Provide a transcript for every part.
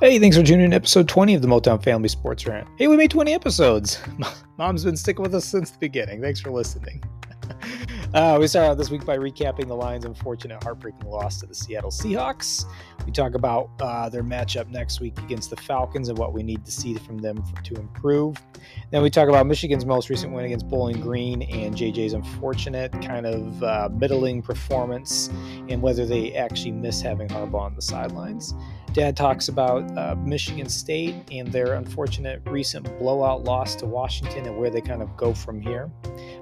Hey, thanks for tuning in episode 20 of the Motown Family Sports Rant. Hey, we made 20 episodes. Mom's been sticking with us since the beginning. Thanks for listening. Uh, we start out this week by recapping the Lions' unfortunate, heartbreaking loss to the Seattle Seahawks. We talk about uh, their matchup next week against the Falcons and what we need to see from them to improve. Then we talk about Michigan's most recent win against Bowling Green and JJ's unfortunate, kind of uh, middling performance and whether they actually miss having Harbaugh on the sidelines. Dad talks about uh, Michigan State and their unfortunate recent blowout loss to Washington and where they kind of go from here.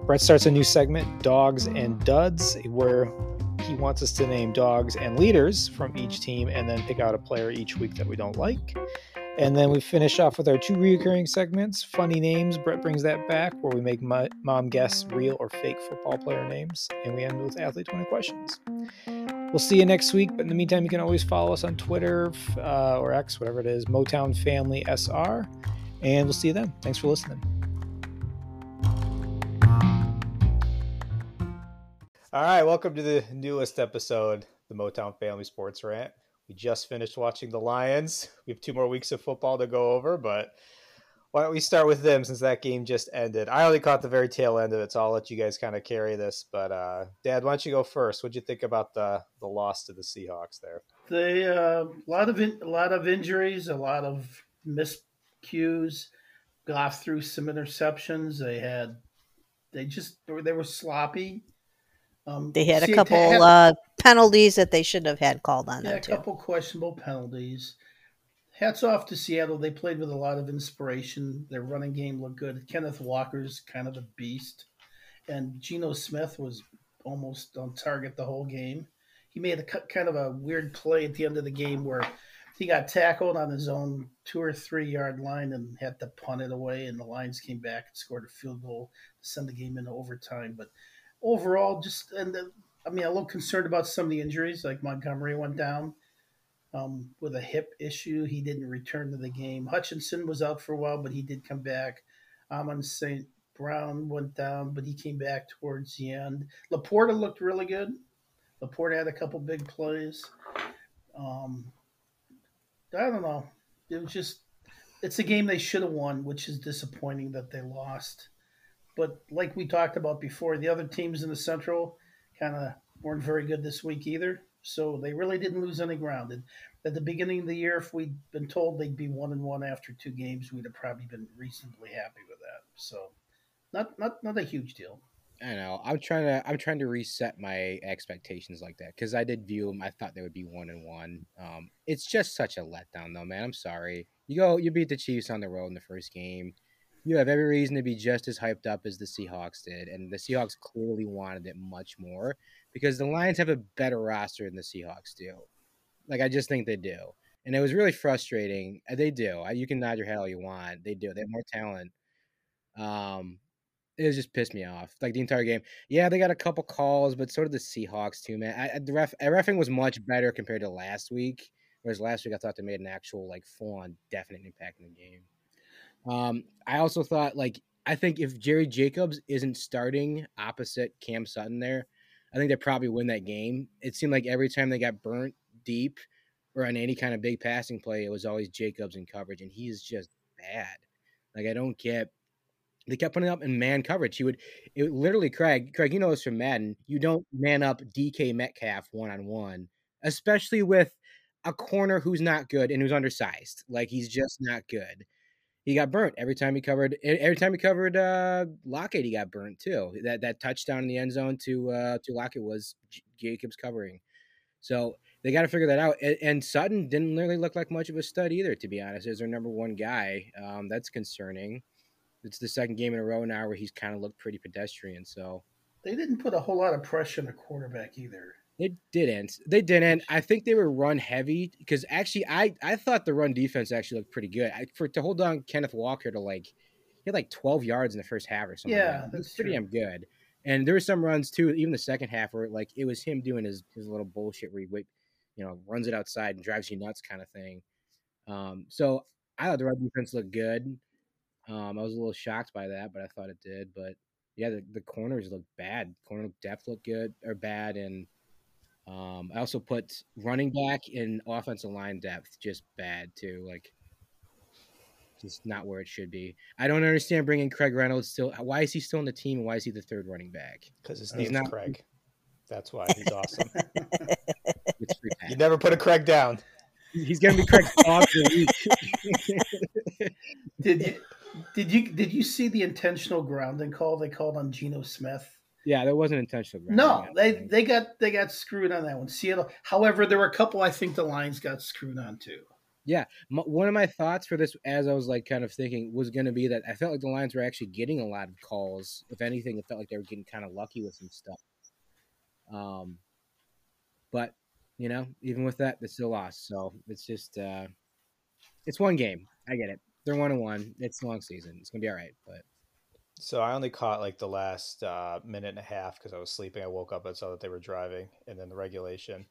Brett starts a new segment, Dawgs and Duds, where he wants us to name dogs and leaders from each team and then pick out a player each week that we don't like. And then we finish off with our two recurring segments funny names. Brett brings that back, where we make mom guess real or fake football player names. And we end with athlete 20 questions. We'll see you next week. But in the meantime, you can always follow us on Twitter uh, or X, whatever it is, Motown Family SR. And we'll see you then. Thanks for listening. All right, welcome to the newest episode, the Motown Family Sports Rant. We just finished watching the Lions. We have two more weeks of football to go over, but why don't we start with them since that game just ended? I only caught the very tail end of it, so I'll let you guys kind of carry this. But uh, Dad, why don't you go first? What'd you think about the the loss to the Seahawks there? They uh, a lot of in, a lot of injuries, a lot of miscues. Goff threw some interceptions. They had they just they were sloppy. Um, they had a couple had, uh, penalties that they shouldn't have had called on yeah, them. a couple questionable penalties. Hats off to Seattle. They played with a lot of inspiration. Their running game looked good. Kenneth Walker's kind of a beast, and Geno Smith was almost on target the whole game. He made a kind of a weird play at the end of the game where he got tackled on his own two or three yard line and had to punt it away, and the Lions came back and scored a field goal to send the game into overtime. But overall, just and the, I mean, a little concerned about some of the injuries. Like Montgomery went down um, with a hip issue. He didn't return to the game. Hutchinson was out for a while, but he did come back. Amon St. Brown went down, but he came back towards the end. Laporta looked really good. Laporta had a couple big plays. Um, I don't know. It was just, it's a game they should have won, which is disappointing that they lost. But like we talked about before, the other teams in the Central kind of weren't very good this week either. So they really didn't lose any ground. And at the beginning of the year, if we'd been told they'd be one and one after two games, we'd have probably been reasonably happy with that. So not not not a huge deal. I know. I'm trying to I'm trying to reset my expectations like that because I did view them. I thought they would be one and one. Um, it's just such a letdown, though, man. I'm sorry. You go, you beat the Chiefs on the road in the first game you have every reason to be just as hyped up as the Seahawks did, and the Seahawks clearly wanted it much more because the Lions have a better roster than the Seahawks do. Like I just think they do, and it was really frustrating. Uh, they do. You can nod your head all you want. They do. They have more talent. Um, it just pissed me off. Like the entire game. Yeah, they got a couple calls, but so did the Seahawks too, man. I, the ref, refing was much better compared to last week. Whereas last week I thought they made an actual like full on definite impact in the game. Um, I also thought like I think if Jerry Jacobs isn't starting opposite Cam Sutton there, I think they probably win that game. It seemed like every time they got burnt deep or on any kind of big passing play, it was always Jacobs in coverage, and he is just bad. Like I don't get. They kept putting up in man coverage. He would, it literally, Craig. Craig, you know this from Madden. You don't man up DK Metcalf one on one, especially with a corner who's not good and who's undersized. Like he's just not good he got burnt every time he covered. Every time he covered uh, Lockett, he got burnt too. That that touchdown in the end zone to uh, to Lockett was Jacobs covering. So they got to figure that out. And, and, Sutton didn't really look like much of a stud either, to be honest. As their number one guy, um, that's concerning. It's the second game in a row now where he's kind of looked pretty pedestrian. So they didn't put a whole lot of pressure on the quarterback either. They didn't. They didn't. I think they were run heavy because actually, I I thought the run defense actually looked pretty good. I, for to hold on Kenneth Walker to like he had like twelve yards in the first half or something. Yeah, like that's pretty damn good. And there were some runs too, even the second half where like it was him doing his his little bullshit where he you know runs it outside and drives you nuts kind of thing. Um, so I thought the run defense looked good. Um, I was a little shocked by that, but I thought it did. But yeah, the, the corners looked bad. Corner depth looked good or bad, and Um, I also put running back and offensive line depth just bad too. Like, just not where it should be. I don't understand bringing Craig Reynolds still. Why is he still on the team? Why is he the third running back? Because his name's not, Craig. That's why he's awesome. you never put a Craig down. He's gonna be Craig's dog the week. did you did you did you see the intentional grounding call they called on Geno Smith? Yeah, that wasn't intentional. No, they they got they got screwed on that one. Seattle. However, there were a couple I think the Lions got screwed on too. Yeah, my, one of my thoughts for this, as I was like kind of thinking, was going to be that I felt like the Lions were actually getting a lot of calls. If anything, it felt like they were getting kind of lucky with some stuff. Um, but you know, even with that, they still lost. So it's just uh, it's one game. I get it. They're one and one. It's a long season. It's gonna be all right. But so I only caught like the last uh, minute and a half because I was sleeping. I woke up and saw that they were driving, and then the regulation.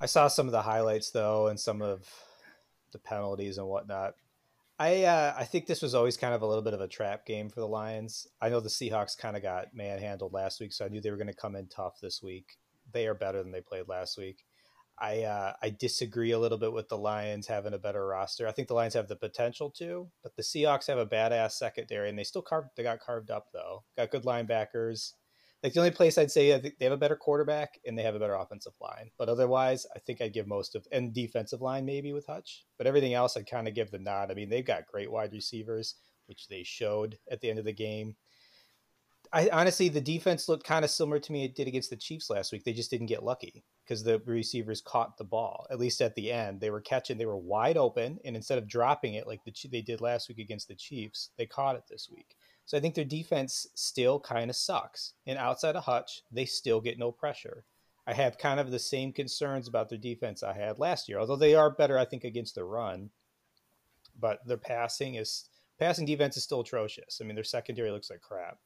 I saw some of the highlights though, and some of the penalties and whatnot. I uh, I think this was always kind of a little bit of a trap game for the Lions. I know the Seahawks kind of got manhandled last week, so I knew they were going to come in tough this week. They are better than they played last week. I uh, I disagree a little bit with the Lions having a better roster. I think the Lions have the potential to, but the Seahawks have a badass secondary, and they still carved. They got carved up though. Got good linebackers. Like the only place I'd say I think they have a better quarterback and they have a better offensive line, but otherwise I think I'd give most of and defensive line maybe with Hutch, but everything else I'd kind of give the nod. I mean they've got great wide receivers, which they showed at the end of the game. I honestly, the defense looked kind of similar to me it did against the Chiefs last week. They just didn't get lucky because the receivers caught the ball. At least at the end, they were catching. They were wide open, and instead of dropping it like the, they did last week against the Chiefs, they caught it this week. So I think their defense still kind of sucks. And outside of Hutch, they still get no pressure. I have kind of the same concerns about their defense I had last year, although they are better, I think, against the run. But their passing is passing defense is still atrocious. I mean, their secondary looks like crap.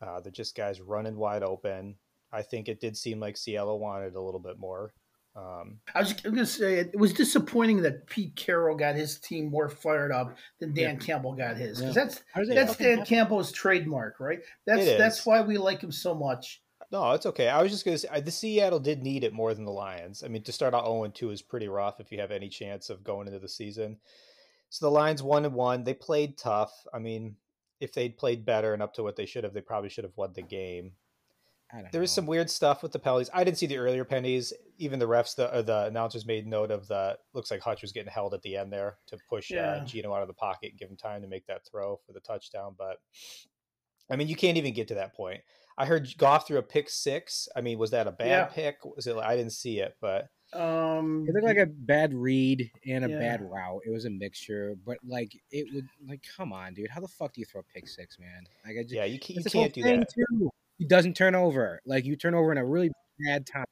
Uh, they're just guys running wide open. I think it did seem like Seattle wanted a little bit more. Um, I was going to say it was disappointing that Pete Carroll got his team more fired up than Dan yeah. Campbell got his because yeah. that's that's Dan Campbell's trademark, right? That's that's why we like him so much. No, it's okay. I was just going to say the Seattle did need it more than the Lions. I mean, to start out 0 2 is pretty rough if you have any chance of going into the season. So the Lions one and one. They played tough. I mean, if they'd played better and up to what they should have, they probably should have won the game. There was some weird stuff with the penalties. I didn't see the earlier penalties. Even the refs, the the announcers made note of the. Looks like Hutch was getting held at the end there to push uh, yeah. uh, Geno out of the pocket and give him time to make that throw for the touchdown. But I mean, you can't even get to that point. I heard Goff threw a pick six. I mean, was that a bad yeah. pick? Was it? I didn't see it, but um, it looked like a bad read and a yeah. bad route. It was a mixture, but like it would like, come on, dude, how the fuck do you throw a pick six, man? Like, I just, yeah, you, can, you can't do that. Too. He doesn't turn over. Like you turn over in a really bad time.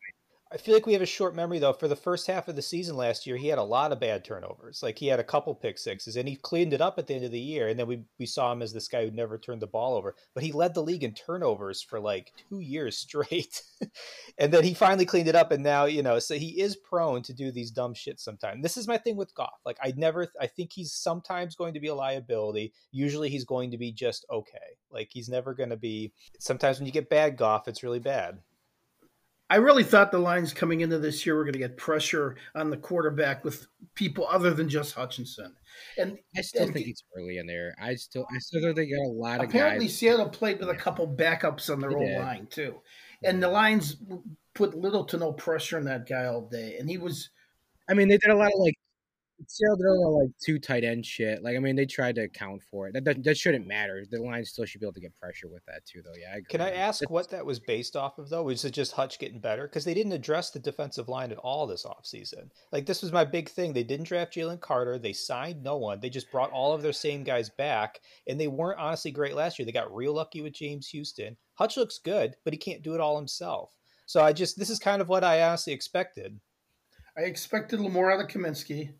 I feel like we have a short memory though. For the first half of the season last year, he had a lot of bad turnovers. Like he had a couple pick sixes, and he cleaned it up at the end of the year. And then we we saw him as this guy who never turned the ball over. But he led the league in turnovers for like two years straight, and then he finally cleaned it up. And now you know, so he is prone to do these dumb shit sometimes. This is my thing with Goff. Like I never, I think he's sometimes going to be a liability. Usually he's going to be just okay. Like he's never going to be. Sometimes when you get bad Goff, it's really bad. I really thought the Lions coming into this year were going to get pressure on the quarterback with people other than just Hutchinson. And I still and, think it's early in there. I still, I still think they got a lot of apparently Seattle played with a couple backups on their own line too, and the Lions put little to no pressure on that guy all day, and he was. I mean, they did a lot of like Seattle did all like two tight end shit. Like, I mean, they tried to account for it. That, that, that shouldn't matter. The line still should be able to get pressure with that too, though. Yeah. I Can I ask it's, what that was based off of, though? Was it just Hutch getting better? Because they didn't address the defensive line at all this offseason. Like, this was my big thing. They didn't draft Jalen Carter. They signed no one. They just brought all of their same guys back, and they weren't honestly great last year. They got real lucky with James Houston. Hutch looks good, but he can't do it all himself. So I just this is kind of what I honestly expected. I expected a little more out of Cominsky.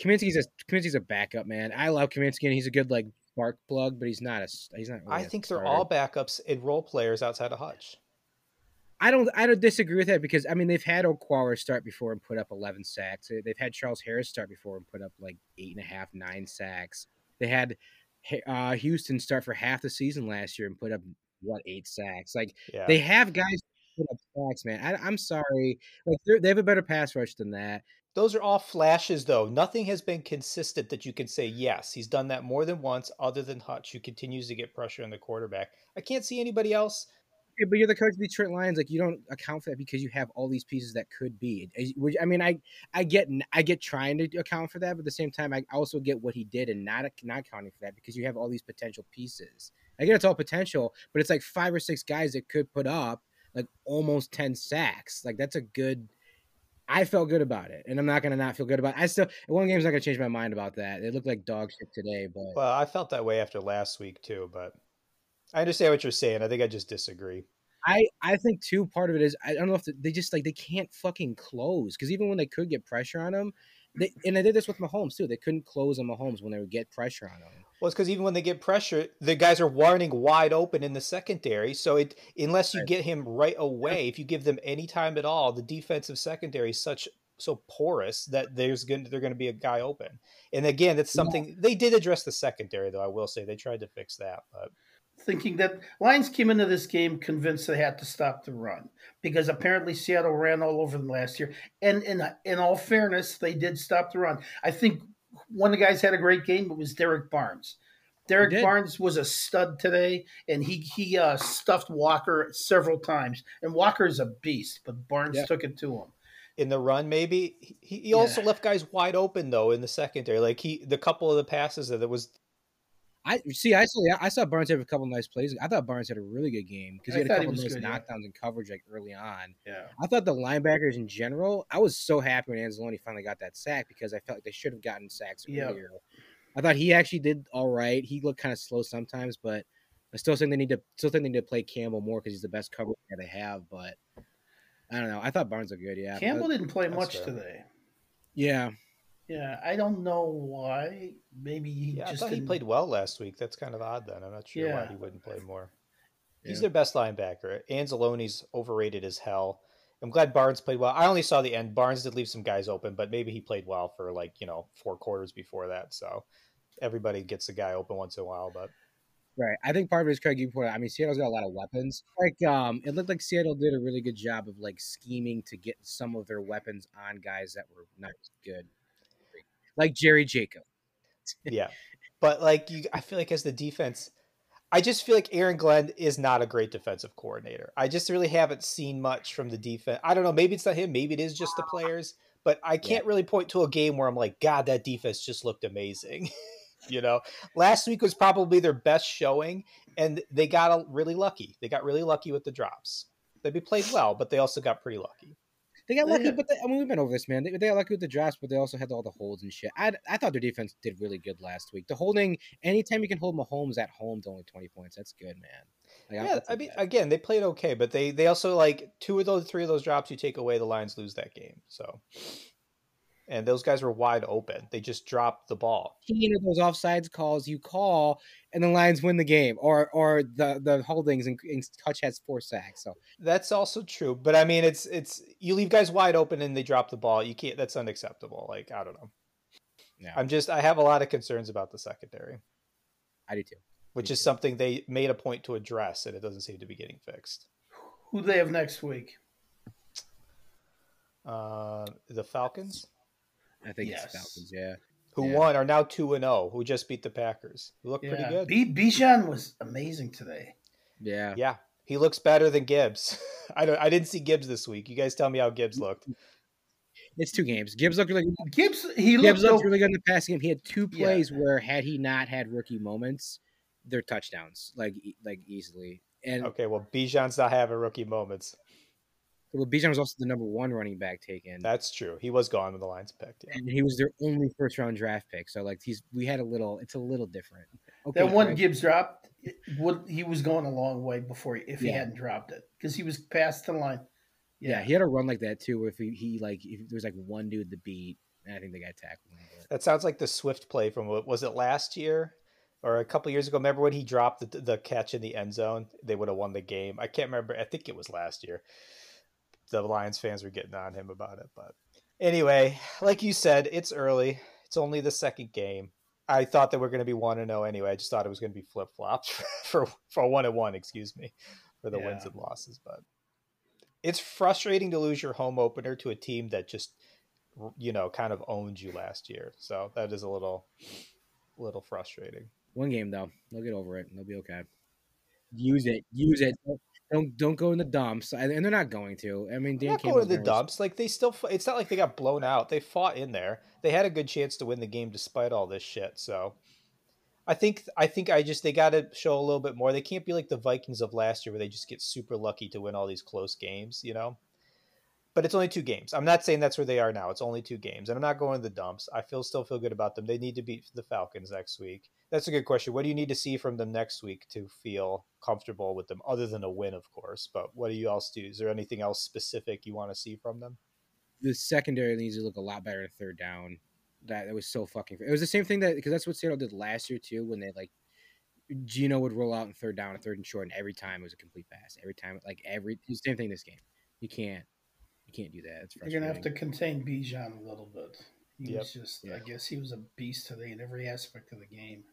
Cominsky's a Cominsky's a backup man. I love Cominsky, and he's a good like spark plug, but he's not a he's not. Really I think they're all backups and role players outside of Hutch. I don't I don't disagree with that because I mean they've had Okwara start before and put up eleven sacks. They've had Charles Harris start before and put up like eight and a half, nine sacks. They had uh, Houston start for half the season last year and put up what eight sacks. Like yeah. they have guys put up sacks, man. I, am sorry, like they have a better pass rush than that. Those are all flashes, though. Nothing has been consistent that you can say yes. He's done that more than once, other than Hutch, who continues to get pressure on the quarterback. I can't see anybody else yeah, but you're the coach of the Detroit Lions. Like you don't account for that because you have all these pieces that could be. I mean, I I get I get trying to account for that, but at the same time, I also get what he did and not not accounting for that because you have all these potential pieces. I get it's all potential, but it's like five or six guys that could put up like almost ten sacks. Like that's a good. I felt good about it, and I'm not gonna not feel good about. it. I still one game's not gonna change my mind about that. It looked like dog shit today, but well, I felt that way after last week too, but I understand what you're saying. I think I just disagree. I I think too part of it is I don't know if they just like they can't fucking close because even when they could get pressure on them, they and they did this with Mahomes too. They couldn't close on Mahomes when they would get pressure on them. Well, it's because even when they get pressure, the guys are warning wide open in the secondary. So it unless you get him right away, if you give them any time at all, the defensive secondary is such so porous that there's going to, they're going to be a guy open. And again, it's something yeah. they did address the secondary though. I will say they tried to fix that, but thinking that Lions came into this game convinced they had to stop the run because apparently Seattle ran all over them last year. And in in all fairness, they did stop the run. I think one of the guys had a great game. It was Derrick Barnes. Derrick Barnes was a stud today, and he he uh, stuffed Walker several times. And Walker is a beast, but Barnes yeah. took it to him in the run. Maybe he, he also yeah. left guys wide open though in the secondary. Like he, the couple of the passes that it was I see. I saw. I saw Barnes have a couple nice plays. I thought Barnes had a really good game because he had a couple nice good, knockdowns yeah. and coverage like early on. Yeah. I thought the linebackers in general. I was so happy when Anzalone finally got that sack because I felt like they should have gotten sacks earlier. I thought he actually did all right. He looked kind of slow sometimes, but I still think they need to still think they need to play Campbell more because he's the best cover that they have. But I don't know. I thought Barnes looked good. Yeah. Campbell didn't play much fair. today. Yeah. Yeah, I don't know why. Maybe he yeah, just I thought he played well last week. That's kind of odd. Then I'm not sure yeah. why he wouldn't play more. He's their best linebacker. Anzalone's overrated as hell. I'm glad Barnes played well. I only saw the end. Barnes did leave some guys open, but maybe he played well for like you know four quarters before that. So everybody gets a guy open once in a while, but. Right. I think part of it is Craig. You pointed. I mean, Seattle's got a lot of weapons. Like, um, it looked like Seattle did a really good job of like scheming to get some of their weapons on guys that were not good like Jerry Jacob. yeah, but like you, I feel like as the defense, I just feel like Aaron Glenn is not a great defensive coordinator. I just really haven't seen much from the defense. I don't know. Maybe it's not him. Maybe it is just the players. But I can't yeah. really point to a game where I'm like, God, that defense just looked amazing. you know, last week was probably their best showing, and they got really lucky. They got really lucky with the drops. They played well, but they also got pretty lucky. They got lucky, but they, I mean, we've been over this, man. They, they got lucky with the drafts, but they also had all the holds and shit. I, I thought their defense did really good last week. The holding, anytime you can hold Mahomes at home to only 20 points, that's good, man. Like, yeah, I mean, again, they played okay, but they they also like two of those, three of those drops you take away, the Lions lose that game. So and those guys were wide open. They just dropped the ball. You know those offsides calls you call, and the Lions win the game, or or the the holdings and, and touch has four sacks. So that's also true. But I mean, it's it's you leave guys wide open and they drop the ball. You can't. That's unacceptable. Like I don't know. Yeah. I'm just I have a lot of concerns about the secondary. I do too. Which is too. something they made a point to address, and it doesn't seem to be getting fixed. Who do they have next week? Uh, the Falcons. I think yes. it's Falcons. Yeah. Who yeah. won are now two and zero. Oh, who just beat the Packers? Who look yeah. pretty good. B- Bijan was amazing today. Yeah. Yeah. He looks better than Gibbs. I don't. I didn't see Gibbs this week. You guys tell me how Gibbs looked. It's two games. Gibbs looked really Gibbs. He Gibbs looked, looked really good in the passing game. He had two plays yeah. where had he not had rookie moments, they're touchdowns like like easily. And okay, well, Bijan's not having rookie moments. Well, Bijan was also the number one running back taken. That's true. He was gone when the Lions picked. Yeah. And he was their only first round draft pick. So like he's we had a little. It's a little different. Okay, that one Gibbs dropped. Would he was going a long way before if he hadn't dropped it because he was past the line. Yeah. yeah. he had a run like that too. Where if he, he like if there was like one dude to beat, and I think the guy tackled him. That sounds like the Swift play from what was it last year? or a couple years ago. Remember when he dropped the, the catch in the end zone? They would have won the game. I can't remember. I think it was last year the Lions fans were getting on him about it. But anyway, like you said, it's early. It's only the second game. I thought that we're going to be one and zero oh anyway. I just thought it was going to be flip flops for for one and one. Excuse me, for the yeah. wins and losses. But it's frustrating to lose your home opener to a team that just you know kind of owned you last year. So that is a little little frustrating. One game though, they'll get over it. They'll be okay. Use it, use it. Don't don't go in the dumps, and they're not going to. I mean, Dan not going to the dumps. Like they still, it's not like they got blown out. They fought in there. They had a good chance to win the game despite all this shit. So I think I think I just they got to show a little bit more. They can't be like the Vikings of last year where they just get super lucky to win all these close games, you know. But it's only two games. I'm not saying that's where they are now. It's only two games, and I'm not going to the dumps. I feel still feel good about them. They need to beat the Falcons next week. That's a good question. What do you need to see from them next week to feel comfortable with them, other than a win, of course? But what do you else do? Is there anything else specific you want to see from them? The secondary needs to look a lot better in third down that it was so fucking. It was the same thing that because that's what Seattle did last year too when they like Geno would roll out in third down and third and short, and every time it was a complete pass. Every time, like every same thing this game. You can't you can't do that. It's You're gonna have to contain Bijan a little bit. He yep. was just, yeah. I guess, he was a beast today in every aspect of the game.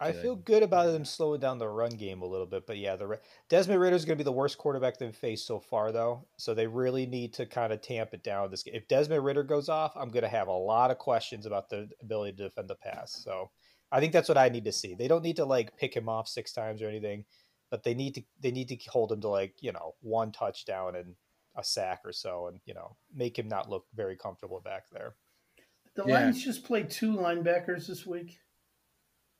I feel good about them slowing down the run game a little bit, but yeah, the Desmond Ridder is going to be the worst quarterback they've faced so far, though. So they really need to kind of tamp it down. This if Desmond Ridder goes off, I'm going to have a lot of questions about the ability to defend the pass. So I think that's what I need to see. They don't need to like pick him off six times or anything, but they need to they need to hold him to like you know one touchdown and a sack or so, and you know make him not look very comfortable back there. The Lions just played two linebackers this week.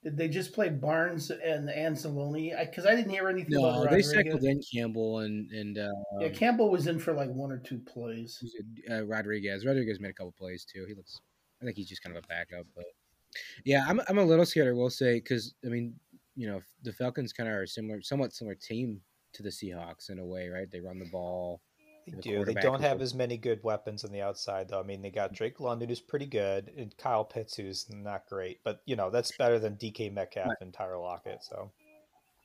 Did they just play Barnes and Anzalone? Because I, I, didn't hear anything. About. No, they cycled in Campbell and and uh, yeah, Campbell was in for like one or two plays. Uh, Rodriguez, Rodriguez made a couple plays too. He looks, I think he's just kind of a backup, but yeah, I'm I'm a little scared. I will say because I mean, you know, the Falcons kind of are similar, somewhat similar team to the Seahawks in a way, right? They run the ball. They the do. They don't have as many good weapons on the outside, though. I mean, they got Drake London, who's pretty good, and Kyle Pitts, who's not great, but you know that's better than DK Metcalf right. and Tyler Lockett. So,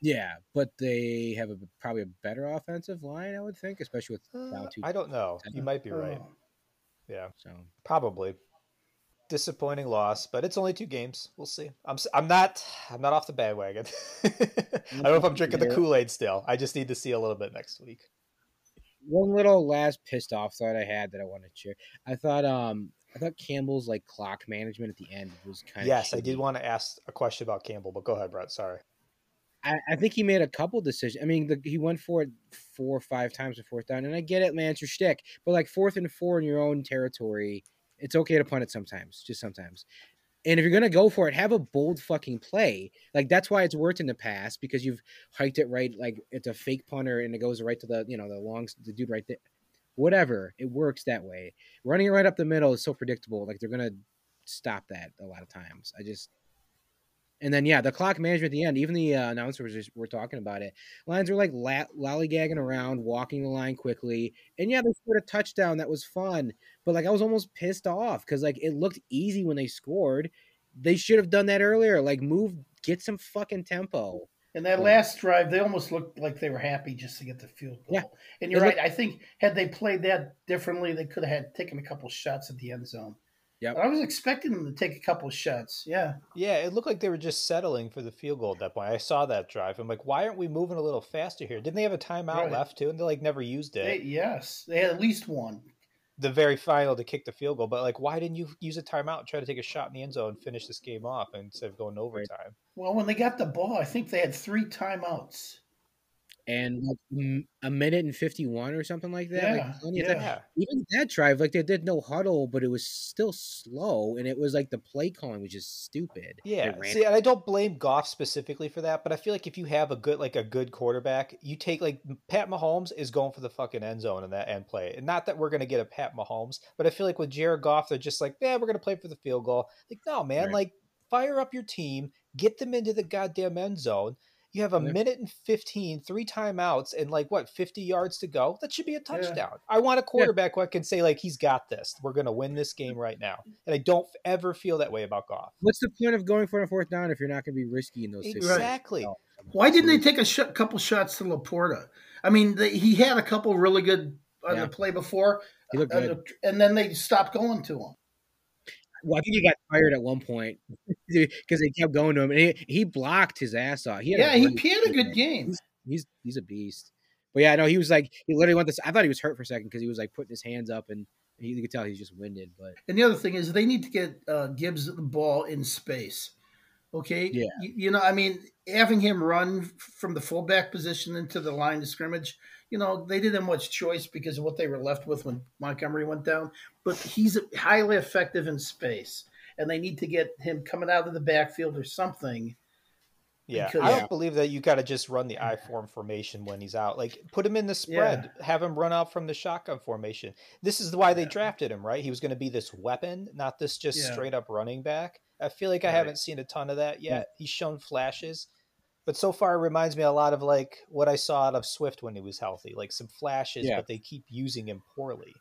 yeah, but they have a probably a better offensive line, I would think, especially with uh, I don't know. You might be right. Oh. Yeah, so probably disappointing loss, but it's only two games. We'll see. I'm I'm not I'm not off the bandwagon. I don't know if I'm drinking the Kool Aid still. I just need to see a little bit next week one little last pissed off thought I had that I wanted to share. I thought um I thought Campbell's like clock management at the end was kind yes, of Yes, I did want to ask a question about Campbell, but go ahead, Brett. Sorry. I, I think he made a couple decisions. I mean, the, he went for it four or five times in fourth down, and I get it, man, it's your shtick. But like fourth and four in your own territory, it's okay to punt it sometimes, just sometimes. And if you're gonna go for it, have a bold fucking play. Like that's why it's worked in the past because you've hiked it right. Like it's a fake punter and it goes right to the you know the long the dude right there. Whatever, it works that way. Running it right up the middle is so predictable. Like they're gonna stop that a lot of times. I just and then yeah, the clock management at the end. Even the uh, announcers just, were talking about it. Lions were like la- lollygagging around, walking the line quickly, and yeah, they scored a touchdown that was fun. But like I was almost pissed off because like it looked easy when they scored. They should have done that earlier. Like move, get some fucking tempo. And that last drive, they almost looked like they were happy just to get the field goal. Yeah. And you're right. I think had they played that differently, they could have had taken a couple shots at the end zone. Yeah, I was expecting them to take a couple of shots. Yeah, yeah, it looked like they were just settling for the field goal at that point. I saw that drive. I'm like, why aren't we moving a little faster here? Didn't they have a timeout right. left too? And they like never used it. They, yes, they had at least one. The very final to kick the field goal, but like, why didn't you use a timeout and try to take a shot in the end zone and finish this game off instead of going overtime? Well, when they got the ball, I think they had three timeouts and like a minute and 51 or something like that. Yeah, like yeah. Even that drive, like they did no huddle, but it was still slow. And it was like the play calling was just stupid. Yeah. See, and I don't blame Goff specifically for that, but I feel like if you have a good, like a good quarterback, you take like Pat Mahomes is going for the fucking end zone in that end play. And not that we're going to get a Pat Mahomes, but I feel like with Jared Goff, they're just like, yeah, we're going to play for the field goal. Like, no, man, right. like fire up your team, get them into the goddamn end zone you have a minute and 15, three timeouts, and like what, 50 yards to go? That should be a touchdown. Yeah. I want a quarterback yeah. who can say, like, he's got this. We're going to win this game right now. And I don't ever feel that way about Goff. What's the point of going for a fourth down if you're not going to be risky in those situations? Exactly. Why didn't they take a sh- couple shots to LaPorta? I mean, the, he had a couple really good on yeah. the play before, uh, and then they stopped going to him. Well, I think he got fired at one point because they kept going to him, and he, he blocked his ass off. He yeah, he, he had a good game. He's, he's, he's a beast. But yeah, no, he was like he literally went this. I thought he was hurt for a second because he was like putting his hands up and he, you could tell he's just winded. But and the other thing is they need to get uh, Gibbs the ball in space. Okay. Yeah. You, you, know, I mean, having him run from the fullback position into the line of scrimmage, you know, they didn't have much choice because of what they were left with when Montgomery went down. But he's highly effective in space, and they need to get him coming out of the backfield or something yeah, because, I don't yeah. believe that you got to just run the I form formation when he's out. Like, put him in the spread, yeah. have him run out from the shotgun formation. This is why they yeah. drafted him, right? He was going to be this weapon, not this just straight up running back. I feel like I haven't seen a ton of that yet. He's shown flashes, but so far it reminds me a lot of like what I saw out of Swift when he was healthy, like some flashes, but they keep using him poorly.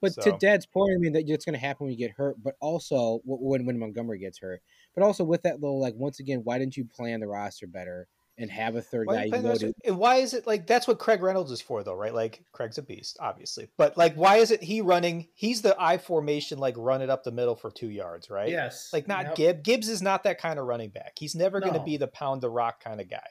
But so. to Dad's point, I mean that it's going to happen when you get hurt, but also when when Montgomery gets hurt. But also with that though, like once again, why didn't you plan the roster better and have a third why guy? You to... And why is it like that's what Craig Reynolds is for though, right? Like Craig's a beast, obviously, but like why is it he running? He's the I formation, like run it up the middle for two yards, right? Yes. Like not yep. Gibbs. Gibbs is not that kind of running back. He's never no. going to be the pound the rock kind of guy.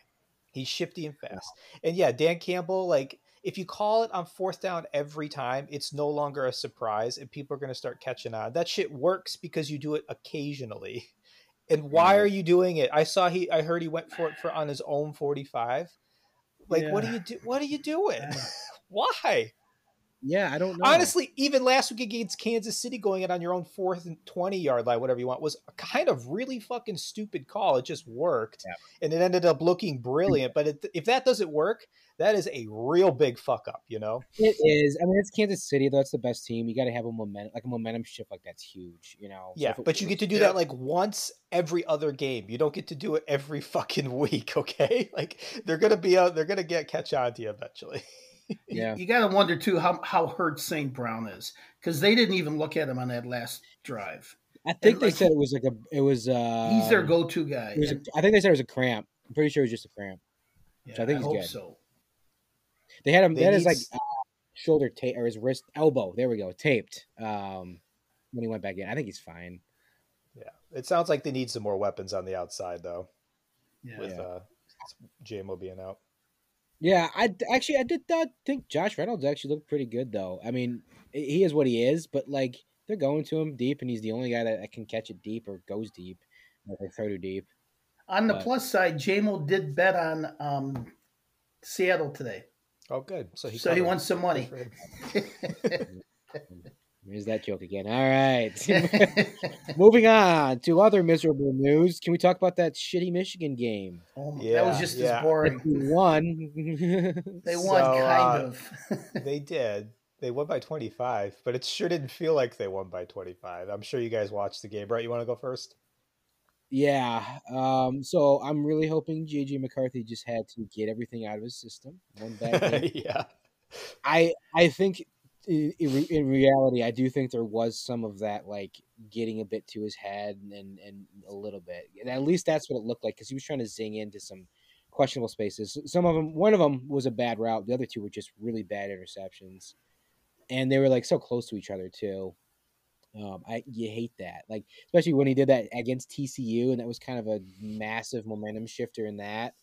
He's shifty and fast. No. And yeah, Dan Campbell, like if you call it on fourth down every time, it's no longer a surprise and people are going to start catching on. That shit works because you do it occasionally. And why are you doing it? I saw he I heard he went for it for on his own 45. Like yeah. what are you do what are you doing? why? Yeah, I don't know. Honestly, even last week against Kansas City, going it on your own fourth and 20 yard line, whatever you want, was a kind of really fucking stupid call. It just worked. Yeah. And it ended up looking brilliant. But it, if that doesn't work, that is a real big fuck up, you know? It is. I mean, it's Kansas City, though. It's the best team. You got to have a momentum, like a momentum shift like that's huge, you know? Yeah, so but you get to do that like once every other game. You don't get to do it every fucking week, okay? Like they're going to be out, they're going to get catch on to you eventually. yeah. You, you got to wonder too how how hurt St. Brown is because they didn't even look at him on that last drive. I think and they like, said it was like a it was uh he's their go to guy. And, a, I think they said it was a cramp. I'm pretty sure it was just a cramp. Yeah, I think he's I good. So they had him. They, they had his like uh, shoulder tape or his wrist elbow. There we go, taped. Um, when he went back in, I think he's fine. Yeah, it sounds like they need some more weapons on the outside though. Yeah. With uh, Jamo being out. Yeah, I actually I did not think Josh Reynolds actually looked pretty good though. I mean, he is what he is, but like they're going to him deep, and he's the only guy that can catch it deep or goes deep, or throw to deep. On the but, plus side, Jamo did bet on um, Seattle today. Oh, good. So he so he won some money. There's that joke again. All right. Moving on to other miserable news. Can we talk about that shitty Michigan game? Oh, yeah, that was just yeah. as boring. They won. they won, so, kind uh, of. they did. They won by 25, but it sure didn't feel like they won by 25. I'm sure you guys watched the game, right? You want to go first? Yeah. Um, so I'm really hoping JJ McCarthy just had to get everything out of his system. One bad yeah. I I think in, in, reality, I do think there was some of that, like getting a bit to his head and and a little bit. And at least that's what it looked like because he was trying to zing into some questionable spaces. Some of them, one of them was a bad route. The other two were just really bad interceptions, and they were like so close to each other too. Um, I you hate that, like especially when he did that against TCU, and that was kind of a massive momentum shifter in that.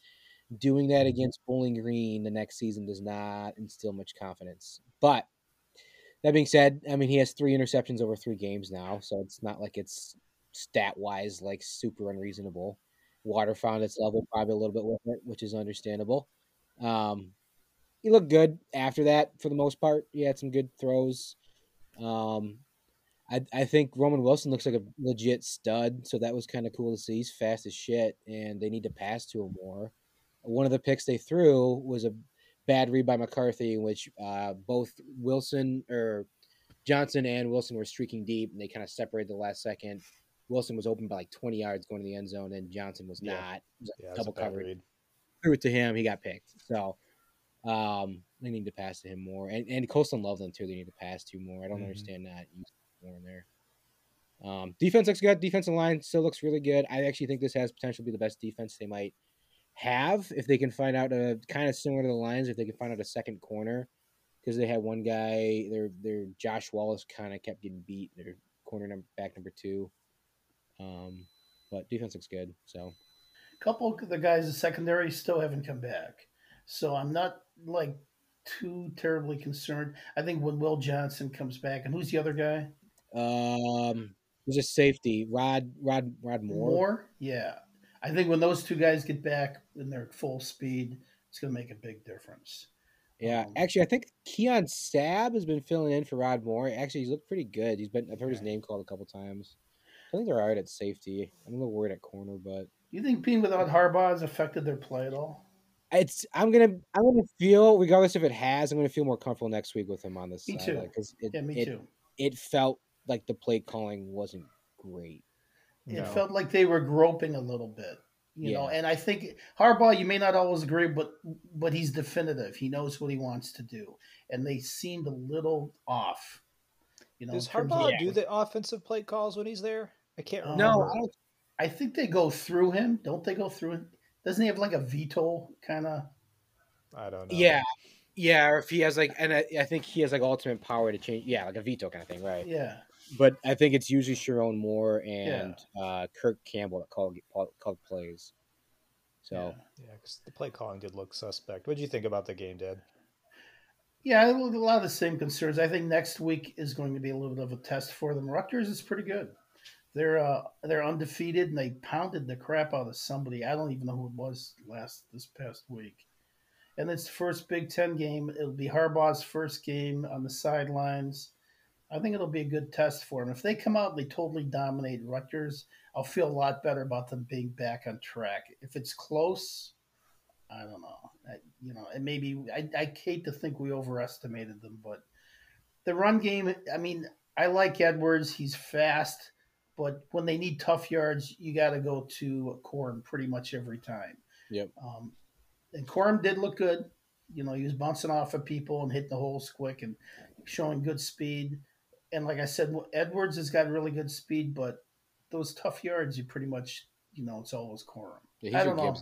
Doing that mm-hmm. against Bowling Green the next season does not instill much confidence. But that being said, I mean he has three interceptions over three games now, so it's not like it's stat wise like super unreasonable. Water found its level probably a little bit with it, which is understandable. Um, he looked good after that for the most part. He had some good throws. Um, I, I think Roman Wilson looks like a legit stud, so that was kind of cool to see. He's fast as shit, and they need to pass to him more. One of the picks they threw was a bad read by McCarthy, in which uh, both Wilson or Johnson and Wilson were streaking deep, and they kind of separated the last second. Wilson was open by like 20 yards going to the end zone, and Johnson was yeah. not. Was yeah, double covered. Threw it to him. He got picked. So um, they need to pass to him more. And, and Colston Loveland, too. They need to pass to more. I don't mm-hmm. understand that more in there. Um, defense looks good. Defensive line still looks really good. I actually think this has potential to be the best defense they might have if they can find out a kind of similar to the Lions if they can find out a second corner because they had one guy. Their their Josh Wallace kind of kept getting beat. Their corner number back number two. Um, but defense looks good. So, a couple of the guys in secondary still haven't come back. So I'm not like too terribly concerned. I think when Will Johnson comes back, and who's the other guy? Um, he's a safety. Rod Rod Rod Moore. Moore, yeah. I think when those two guys get back in their full speed, it's going to make a big difference. Yeah, um, actually, I think Keon Sabb has been filling in for Rod Moore. Actually, he's looked pretty good. He's been I've heard his name called a couple times. I think they're all right at safety. I'm a little worried at corner, but you think being without Harbaugh has affected their play at all? It's I'm gonna I'm gonna feel regardless if it has I'm gonna feel more comfortable next week with him on this. Me too. Because it, yeah, me it, too. It felt like the play calling wasn't great. It no. felt like they were groping a little bit, you yeah. know. And I think Harbaugh, you may not always agree, but but he's definitive. He knows what he wants to do, and they seemed a little off. You know, does Harbaugh of, do the offensive play calls when he's there? I can't remember. No, I, I think they go through him. Don't they go through him? Doesn't he have like a veto kind of? I don't know. Yeah, yeah. Or if he has like, and I, I, think he has like ultimate power to change. Yeah, like a veto kind of thing, right? Yeah. But I think it's usually Sherrone Moore and yeah. uh, Kirk Campbell that call call plays. So yeah, because the play calling did look suspect. What do you think about the game, Dad? Yeah, a lot of the same concerns. I think next week is going to be a little bit of a test for them. Rutgers is pretty good. They're uh, they're undefeated and they pounded the crap out of somebody. I don't even know who it was last this past week. And it's the first Big Ten game. It'll be Harbaugh's first game on the sidelines. I think it'll be a good test for them. If they come out and they totally dominate Rutgers, I'll feel a lot better about them being back on track. If it's close, I don't know. I, you know, and maybe I, I hate to think we overestimated them, but the run game. I mean, I like Edwards. He's fast. But when they need tough yards, you got to go to Corum pretty much every time. Yep. Um, and Corum did look good. You know, he was bouncing off of people and hitting the holes quick and showing good speed. And like I said, Edwards has got really good speed, but those tough yards, you pretty much, you know, it's always Corum. Yeah, I don't know.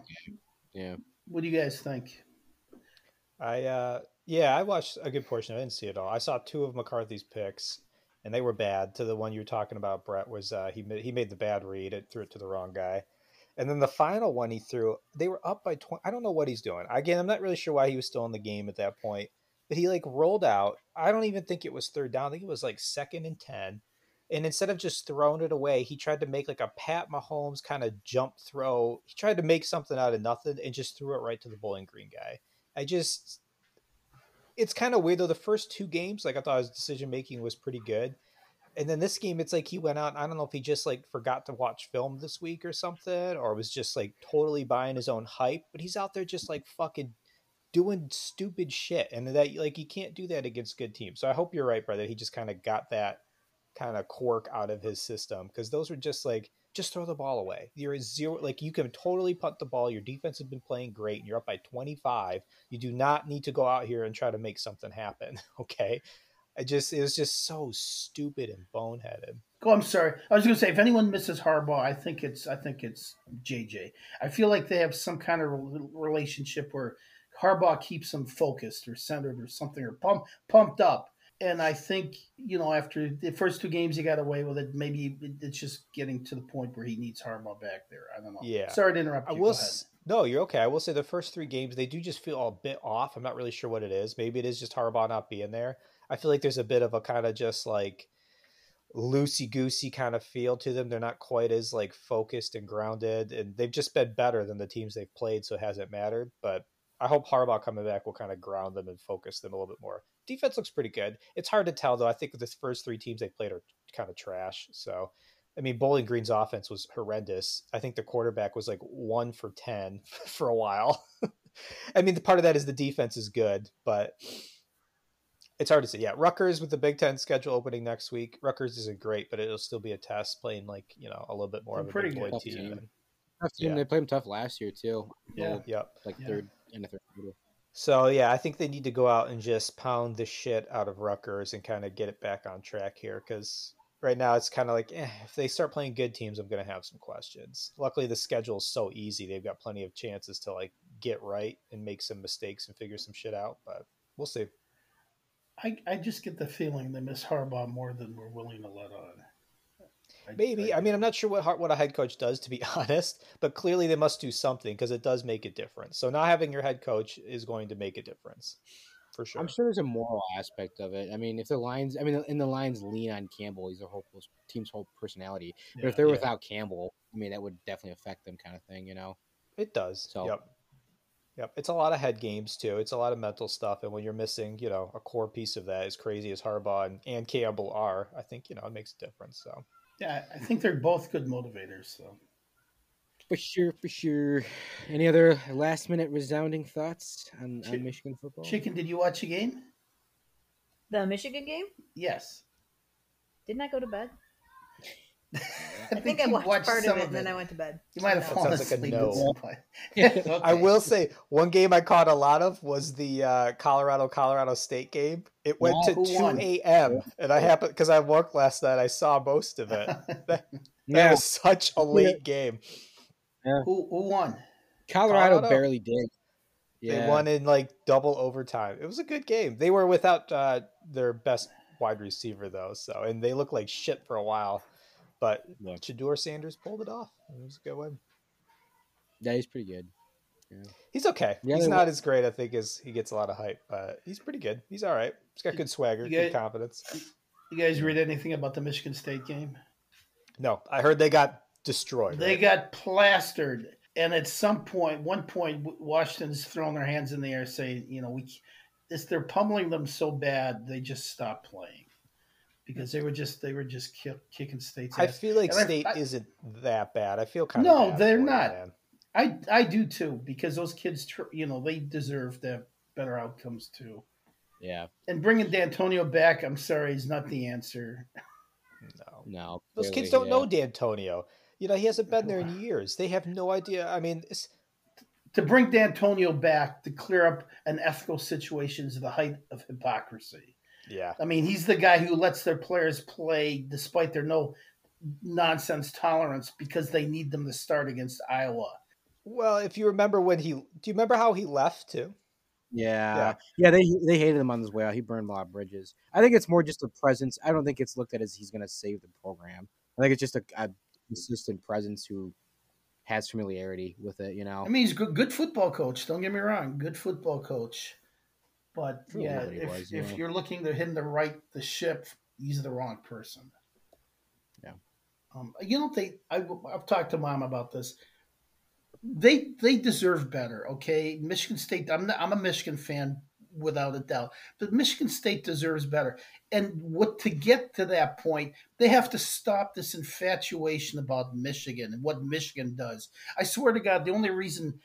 Yeah. What do you guys think? I uh yeah, I watched a good portion. I didn't see it all. I saw two of McCarthy's picks and they were bad. To the one you were talking about, Brett was uh, he he made the bad read. It threw it to the wrong guy. And then the final one he threw, they were up by 20. I don't know what he's doing. Again, I'm not really sure why he was still in the game at that point. But he like rolled out. I don't even think it was third down. I think it was like second and 10. And instead of just throwing it away, he tried to make like a Pat Mahomes kind of jump throw. He tried to make something out of nothing and just threw it right to the Bowling Green guy. I just it's kind of weird though. The first two games, like I thought his decision making was pretty good, and then this game, it's like he went out. I don't know if he just like forgot to watch film this week or something, or was just like totally buying his own hype. But he's out there just like fucking doing stupid shit, and that like you can't do that against good teams. So I hope you're right, brother. He just kind of got that kind of quirk out of his system because those were just like just throw the ball away. You're zero, like you can totally punt the ball. Your defense has been playing great, and you're up by 25. You do not need to go out here and try to make something happen. Okay, I just it was just so stupid and boneheaded. Oh, I'm sorry. I was going to say if anyone misses Harbaugh, I think it's I think it's JJ. I feel like they have some kind of relationship where Harbaugh keeps them focused or centered or something or pump, pumped up and I think you know after the first two games he got away with it. Maybe it's just getting to the point where he needs Harbaugh back there. I don't know. Yeah. Sorry to interrupt. You. I will. S- no, you're okay. I will say the first three games they do just feel a bit off. I'm not really sure what it is. Maybe it is just Harbaugh not being there. I feel like there's a bit of a kind of just like loosey goosey kind of feel to them. They're not quite as like focused and grounded, and they've just been better than the teams they've played, so it hasn't mattered. But I hope Harbaugh coming back will kind of ground them and focus them a little bit more defense looks pretty good. It's hard to tell though. I think the first three teams they played are kind of trash. So, I mean, Bowling Green's offense was horrendous. I think the quarterback was like one for ten for a while. I mean, the part of that is the defense is good, but it's hard to say. Yeah, Rutgers with the Big Ten schedule opening next week. Rutgers isn't great, but it'll still be a test playing like you know a little bit more They're of a pretty good team. team. Tough team. Yeah. They played them tough last year too. Yeah. Yep. Like yeah. third in the third quarter. So yeah, I think they need to go out and just pound the shit out of Rutgers and kind of get it back on track here because right now it's kind of like eh, if they start playing good teams, I'm going to have some questions. Luckily, the schedule is so easy; they've got plenty of chances to like get right and make some mistakes and figure some shit out. But we'll see. I I just get the feeling they miss Harbaugh more than we're willing to let on. Maybe. I, I mean, I'm not sure what what a head coach does, to be honest. But clearly, they must do something because it does make a difference. So not having your head coach is going to make a difference, for sure. I'm sure there's a moral aspect of it. I mean, if the Lions, I mean, in the Lions lean on Campbell, he's a whole team's whole personality. Yeah, but if they're yeah. without Campbell, I mean, that would definitely affect them, kind of thing. You know. It does. So. Yep. Yep. It's a lot of head games too. It's a lot of mental stuff. And when you're missing, you know, a core piece of that, as crazy as Harbaugh and, and Campbell are, I think, you know, it makes a difference. So yeah, I think they're both good motivators. So for sure, for sure. Any other last minute resounding thoughts on, on Michigan football? Chicken, did you watch a game? The Michigan game? Yes. Didn't I go to bed? I think I watched, watched part of it, and then I went to bed. You might have fallen like asleep. no. okay. I will say one game I caught a lot of was the uh, Colorado Colorado State game. It went to two a.m. and I happened because I worked last night. I saw most of it. That, that yeah. was such a late game. Yeah. Who who won? Colorado, Colorado? barely did. Yeah. They won in like double overtime. It was a good game. They were without uh, their best wide receiver though, so and they looked like shit for a while. But yeah. Shedeur Sanders pulled it off. It was a good win. Yeah, he's pretty good. Yeah. He's okay. Yeah, he's not as great, I think, as he gets a lot of hype, but he's pretty good. He's all right. He's got good swagger, guys, good confidence. You guys read anything about the Michigan State game? No, I heard they got destroyed. They right? got plastered, and at some point, one point, Washington's throwing their hands in the air, saying, "You know, we." This, they're pummeling them so bad they just stop playing because they were just they were just kick, kicking states. I feel like and state I, isn't that bad. I feel kind no, of no, they're not. It, I I do too because those kids, you know, they deserve the better outcomes too. Yeah. And bringing Dantonio back, I'm sorry, is not the answer. No, no. Those really, kids don't yeah. know Dantonio. You know, he hasn't been there in years. They have no idea. I mean, to bring Dantonio back to clear up an ethical situation is the height of hypocrisy. Yeah. I mean, he's the guy who lets their players play despite their no nonsense tolerance because they need them to start against Iowa. Well, if you remember when he, do you remember how he left too? Yeah. yeah, yeah. They they hated him on his way out. He burned a lot of bridges. I think it's more just a presence. I don't think it's looked at as he's going to save the program. I think it's just a, a consistent presence who has familiarity with it. You know, I mean, he's good, good football coach. Don't get me wrong, good football coach. But yeah, if, if you're looking to hit him to right the ship, he's the wrong person. Yeah. Um, you know, they. I, I've talked to mom about this. They they deserve better. Okay, Michigan State. I'm not, I'm a Michigan fan without a doubt, but Michigan State deserves better. And what to get to that point, they have to stop this infatuation about Michigan and what Michigan does. I swear to God, the only reason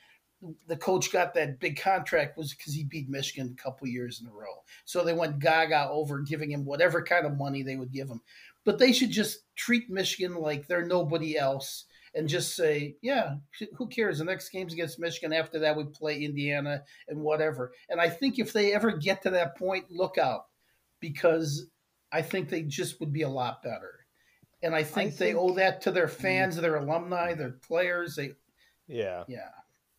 the coach got that big contract was because he beat Michigan a couple years in a row. So they went gaga over giving him whatever kind of money they would give him. But they should just treat Michigan like they're nobody else and just say, yeah, who cares? The next game's against Michigan. After that, we play Indiana and whatever. And I think if they ever get to that point, look out because I think they just would be a lot better. And I think, I think they owe that to their mm-hmm. fans, their alumni, their players. They, yeah, yeah.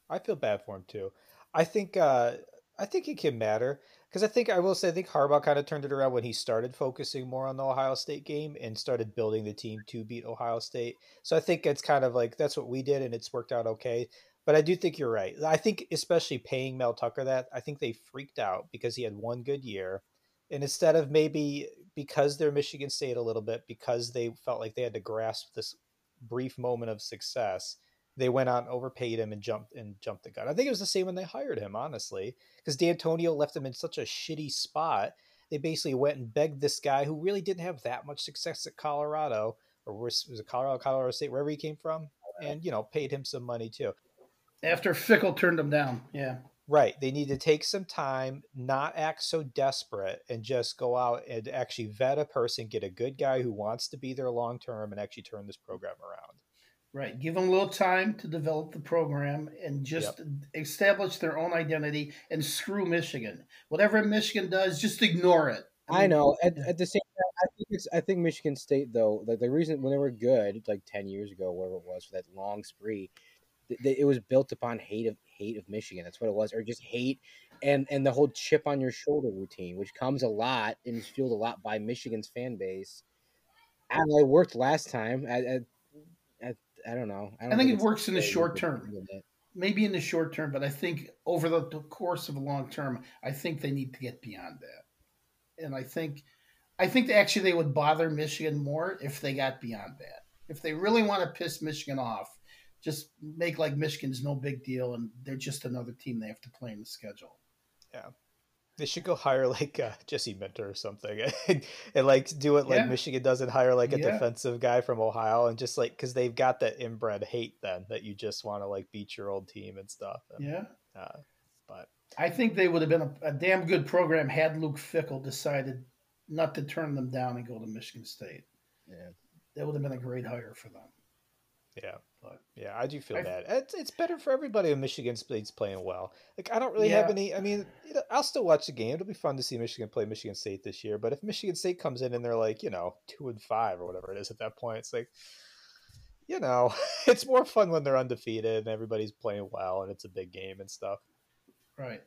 I feel bad for him too. I think uh, I think it can matter because I think I will say I think Harbaugh kind of turned it around when he started focusing more on the Ohio State game and started building the team to beat Ohio State. So I think it's kind of like that's what we did and it's worked out okay. But I do think you're right. I think especially paying Mel Tucker that I think they freaked out because he had one good year, and instead of maybe because they're Michigan State a little bit because they felt like they had to grasp this brief moment of success they went out and overpaid him and jumped and jumped the gun. I think it was the same when they hired him, honestly, because Dantonio left him in such a shitty spot. They basically went and begged this guy who really didn't have that much success at Colorado, or was, was it Colorado, Colorado State, wherever he came from, and you know paid him some money too. After Fickell turned him down, yeah. Right. They need to take some time, not act so desperate, and just go out and actually vet a person, get a good guy who wants to be there long term, and actually turn this program around. Right. Give them a little time to develop the program and just yep. establish their own identity and screw Michigan. Whatever Michigan does, just ignore it. I know. At, at the same time, I think it's, I think Michigan State though, like the reason when they were good, like ten years ago, whatever it was, for that long spree, th- th- it was built upon hate of hate of Michigan. That's what it was, or just hate and and the whole chip on your shoulder routine, which comes a lot and is fueled a lot by Michigan's fan base And it worked last time. I, I, I, I don't know. I, don't I think, think it works in the short term. Maybe in the short term, but I think over the, the course of a long term, I think they need to get beyond that. And I think, I think actually they would bother Michigan more if they got beyond that. If they really want to piss Michigan off, just make like Michigan's no big deal, and they're just another team they have to play in the schedule. Yeah. They should go hire like uh, Jesse Minter or something, and, and, like do it like yeah. Michigan does and hire like a yeah. defensive guy from Ohio, and just like because they've got that inbred hate then that you just want to like beat your old team and stuff. And, yeah, uh, but I think they would have been a, a, damn good program had Luke Fickell decided not to turn them down and go to Michigan State. Yeah, that would have been a great hire for them. Yeah. But yeah, I do feel I, bad. It's it's better for everybody if Michigan State's playing well. Like I don't really yeah. have any. I mean, I'll still watch the game. It'll be fun to see Michigan play Michigan State this year. But if Michigan State comes in and they're like, you know, two and five or whatever it is at that point, it's like, you know, it's more fun when they're undefeated and everybody's playing well and it's a big game and stuff. Right.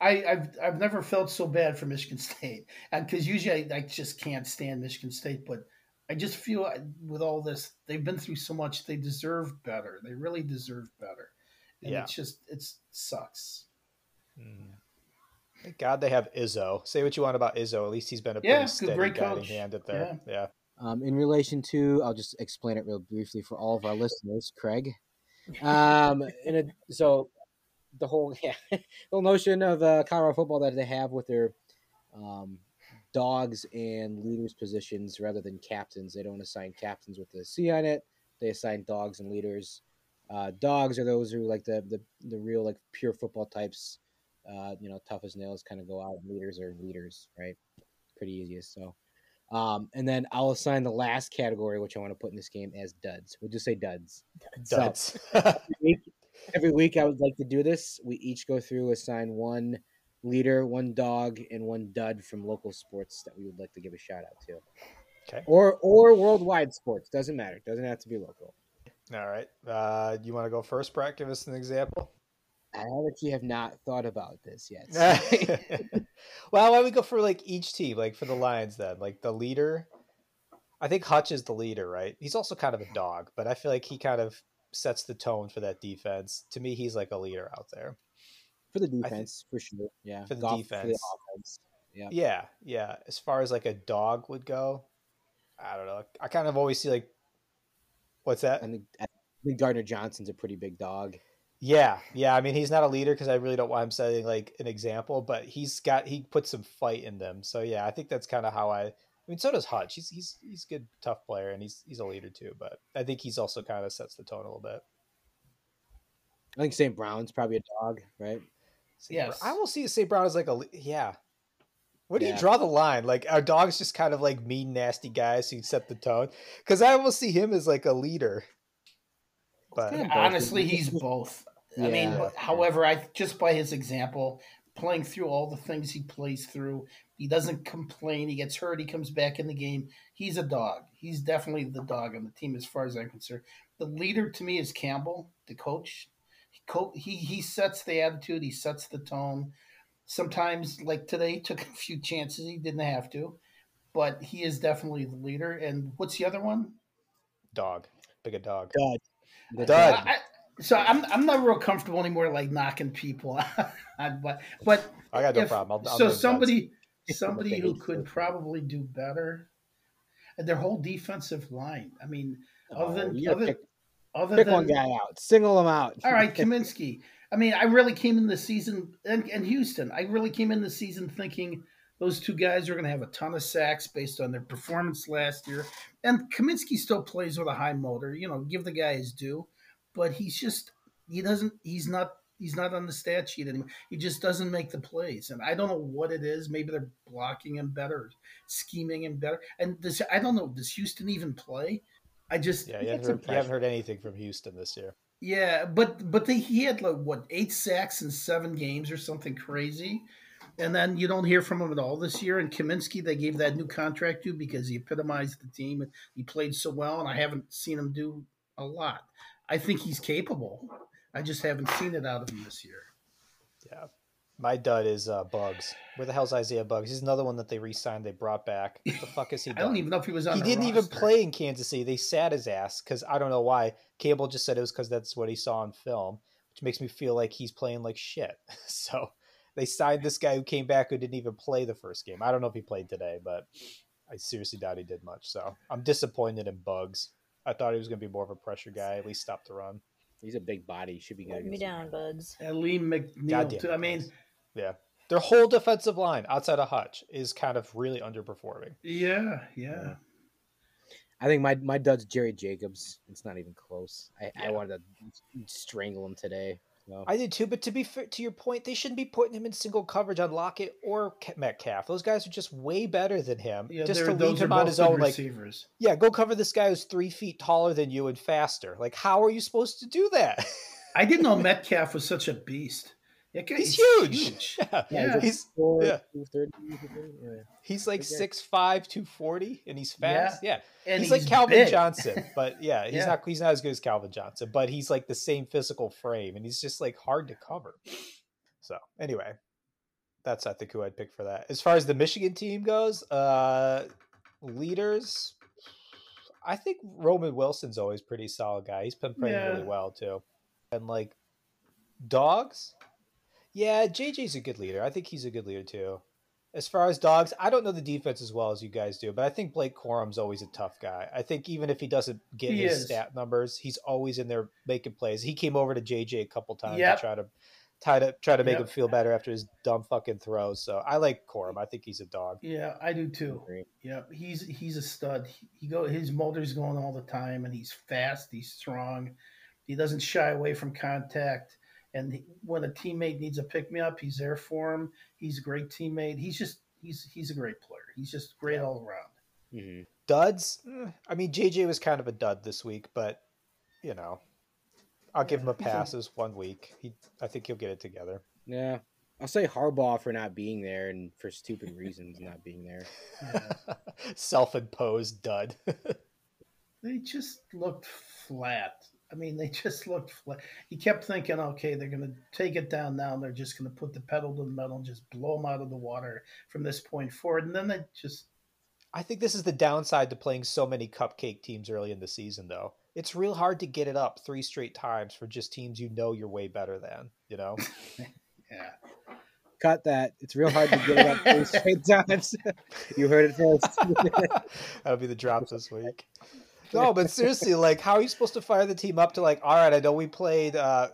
I, have I've never felt so bad for Michigan State, and because usually I, I just can't stand Michigan State, but I just feel with all this, they've been through so much. They deserve better. They really deserve better. And yeah. it's just it sucks. Mm. Thank God they have Izzo. Say what you want about Izzo. At least he's been a pretty steady great guiding coach. hand at there. Yeah. yeah. Um, in relation to, I'll just explain it real briefly for all of our listeners. Craig, um, in a, so the whole yeah, the whole notion of uh, Colorado football that they have with their um, dogs and leaders positions rather than captains. They don't assign captains with the C on it. They assign dogs and leaders. Uh, dogs are those who like the, the the real like pure football types. Uh, you know, tough as nails kind of go out. Leaders are leaders, right? Pretty easiest. So, um, and then I'll assign the last category, which I want to put in this game as duds. We'll just say duds. Duds. So, every, week, every week I would like to do this. We each go through assign one leader, one dog, and one dud from local sports that we would like to give a shout out to. Okay. Or or worldwide sports doesn't matter. Doesn't have to be local. All right. Uh, you want to go first, Brett? Give us an example. I actually have not thought about this yet. well, why don't we go for like each team, like for the Lions then? Like the leader. I think Hutch is the leader, right? He's also kind of a dog, but I feel like he kind of sets the tone for that defense. To me, he's like a leader out there for the defense think, for sure. Yeah, for the Golf, defense. For the offense. Yeah, yeah, yeah. As far as like a dog would go, I don't know. I kind of always see like, what's that? I think, I think Gardner Johnson's a pretty big dog. Yeah, yeah. I mean, he's not a leader because I really don't want him setting like an example, but he's got he puts some fight in them. So yeah, I think that's kind of how I. I mean, so does Hutch. He's he's he's a good, tough player, and he's he's a leader too. But I think he's also kind of sets the tone a little bit. I think St. Brown's probably a dog, right? Yes, I will see St. Brown as like a yeah. Where do yeah. you draw the line? Like, are dogs just kind of like mean, nasty guys who set the tone? Because I almost see him as like a leader. But honestly, he's both. Yeah. I mean, however, I just by his example, playing through all the things he plays through, he doesn't complain. He gets hurt. He comes back in the game. He's a dog. He's definitely the dog on the team, as far as I'm concerned. The leader to me is Campbell, the coach he he sets the attitude, he sets the tone. Sometimes, like today, he took a few chances he didn't have to, but he is definitely the leader. And what's the other one? Dog, big a dog. Dud. Dud. I, so I'm I'm not real comfortable anymore, like knocking people, but but I got no if, problem. I'll, I'll so somebody somebody who could probably do better. Their whole defensive line. I mean, oh, other than other, other Pick than, one guy out, single them out. all right, Cominsky. I mean, I really came in the season, and, and Houston. I really came in the season thinking those two guys are going to have a ton of sacks based on their performance last year. And Cominsky still plays with a high motor. You know, give the guy his due, but he's just he doesn't. He's not. He's not on the stat sheet anymore. He just doesn't make the plays, and I don't know what it is. Maybe they're blocking him better, scheming him better. And does I don't know. Does Houston even play? I just yeah, you haven't, heard, you haven't heard anything from Houston this year. Yeah, but but they, he had like what eight sacks in seven games or something crazy, and then you don't hear from him at all this year. And Cominsky, they gave that new contract to because he epitomized the team and he played so well. And I haven't seen him do a lot. I think he's capable. I just haven't seen it out of him this year. Yeah, My dud is uh, Buggs. Where the hell's Isaiah Buggs? He's another one that they re-signed. They brought back. What the fuck is he? I don't even know if he was on. He didn't roster. even play in Kansas City. They sat his ass because I don't know why. Campbell just said it was because that's what he saw on film, which makes me feel like he's playing like shit. so they signed this guy who came back who didn't even play the first game. I don't know if he played today, but I seriously doubt he did much. So I'm disappointed in Buggs. I thought he was going to be more of a pressure guy, at least stop the run. He's a big body. He should be good. me down, Buggs. And Alim McNeill, too. I mean, yeah. Their whole defensive line outside of Hutch is kind of really underperforming. Yeah, yeah. I think my my dud's Jerry Jacobs. It's not even close. I, yeah. I wanted to strangle him today. So. I did too, but to be fair, to your point, they shouldn't be putting him in single coverage on Lockett or Metcalf. Those guys are just way better than him. Yeah, just to leave him on his own, receivers. like yeah, go cover this guy who's three feet taller than you and faster. Like, how are you supposed to do that? I didn't know Metcalf was such a beast. He's huge. huge. Yeah, yeah. he's yeah. He's like six five, two forty, and he's fast. Yeah, yeah. he's, he's like Calvin big. Johnson, but yeah, he's yeah. not he's not as good as Calvin Johnson, but he's like the same physical frame, and he's just like hard to cover. So anyway, that's I think who I'd pick for that. As far as the Michigan team goes, uh leaders, I think Roman Wilson's always pretty solid guy. He's been playing yeah. really well too, and like dogs. Yeah, JJ's a good leader. I think he's a good leader too. As far as dogs, I don't know the defense as well as you guys do, but I think Blake Corum's always a tough guy. I think even if he doesn't get he his is. stat numbers, he's always in there making plays. He came over to JJ a couple times yep. to try to try to try to make yep. him feel better after his dumb fucking throws. So I like Corum. I think he's a dog. Yeah, I do too. Yeah, he's he's a stud. He go his motor's going all the time, and he's fast. He's strong. He doesn't shy away from contact. And when a teammate needs a pick me up, he's there for him. He's a great teammate. He's just he's he's a great player. He's just great all around. Mm-hmm. Duds. Eh, I mean, JJ was kind of a dud this week, but you know, I'll yeah, give him a pass as one week. He, I think he'll get it together. Yeah, I'll say Harbaugh for not being there and for stupid reasons not being there. Yeah. Self-imposed dud. they just looked flat. I mean, they just looked flat. You kept thinking, okay, they're going to take it down now. And they're just going to put the pedal to the metal and just blow them out of the water from this point forward. And then they just. I think this is the downside to playing so many cupcake teams early in the season, though. It's real hard to get it up three straight times for just teams you know you're way better than, you know? yeah. Cut that. It's real hard to get it up three straight times. you heard it first. That'll be the drop this week no, but seriously, like, how are you supposed to fire the team up to like? All right, I know we played uh,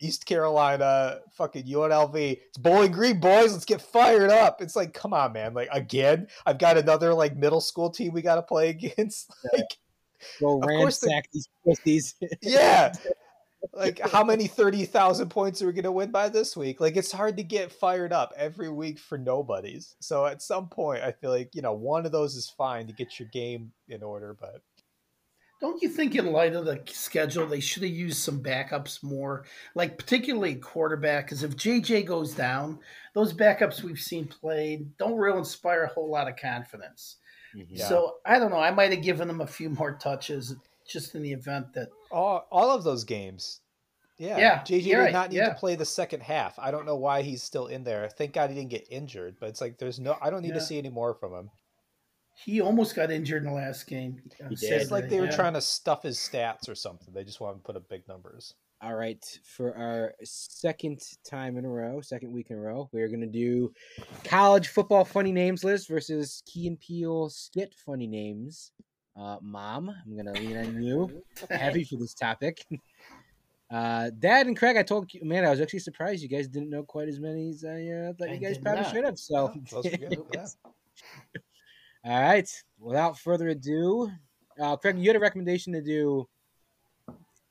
East Carolina, fucking UNLV. It's Bowling Green, boys. Let's get fired up. It's like, come on, man. Like again, I've got another like middle school team we got to play against. Like, go ransack these pussies. yeah. Like how many thirty thousand points are we going to win by this week? Like it's hard to get fired up every week for nobodies. So at some point, I feel like you know one of those is fine to get your game in order, but don't you think, in light of the schedule, they should have used some backups more, like particularly quarterback? Because if JJ goes down, those backups we've seen played don't really inspire a whole lot of confidence. Mm-hmm. Yeah. So I don't know. I might have given them a few more touches just in the event that all all of those games. Yeah, yeah JJ did right. not need yeah. to play the second half. I don't know why he's still in there. Thank God he didn't get injured. But it's like there's no. I don't need yeah. to see any more from him. He almost got injured in the last game. It's like they were yeah. trying to stuff his stats or something. They just wanted to put up big numbers. All right, for our second time in a row, second week in a row, we're gonna do college football funny names list versus Key and Peele skit funny names. Uh, Mom, I'm gonna lean on you heavy for this topic. Uh, Dad and Craig, I told you, man, I was actually surprised you guys didn't know quite as many as I uh, thought you guys probably not. should have. So, yeah, All right. Without further ado, uh, Craig, you had a recommendation to do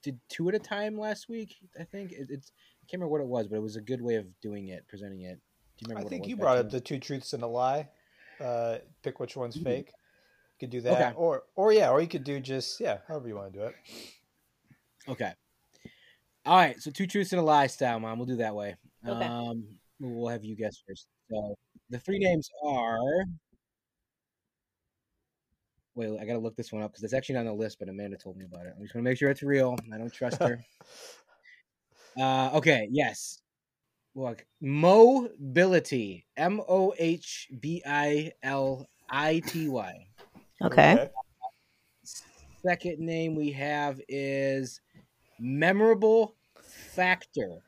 did two at a time last week. I think it, it's I can't remember what it was, but it was a good way of doing it, presenting it. Do you remember? I think you brought up the two truths and a lie. Uh, pick which one's mm-hmm. fake. You could do that, okay. or or yeah, or you could do just yeah, however you want to do it. Okay. All right. So two truths and a lie style, mom. We'll do that way. Okay. Um, we'll have you guess first. So the three names are Wait, I gotta look this one up because it's actually not on the list, but Amanda told me about it. I'm just gonna make sure it's real. I don't trust her. uh, okay, yes. look mobility M O H B I L I T Y. Okay. Second name we have is memorable factor.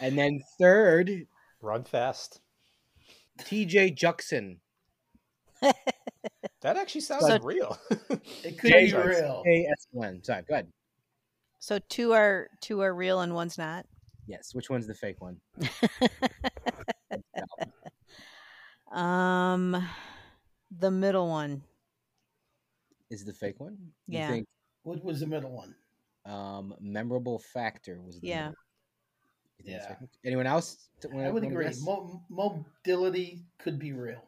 and then third, Run fast. TJ Juxon. That actually sounds So- real. It could be real. A-S-O-N. Sorry, go ahead. So two are two are real and one's not. Yes, which one's the fake one? Um, the middle one. Is the fake one? You Yeah. think What was the middle one? um, memorable factor was the Yeah. middle? You think it's Yeah. Anyone else? I would agree. Mo- mobility could be real.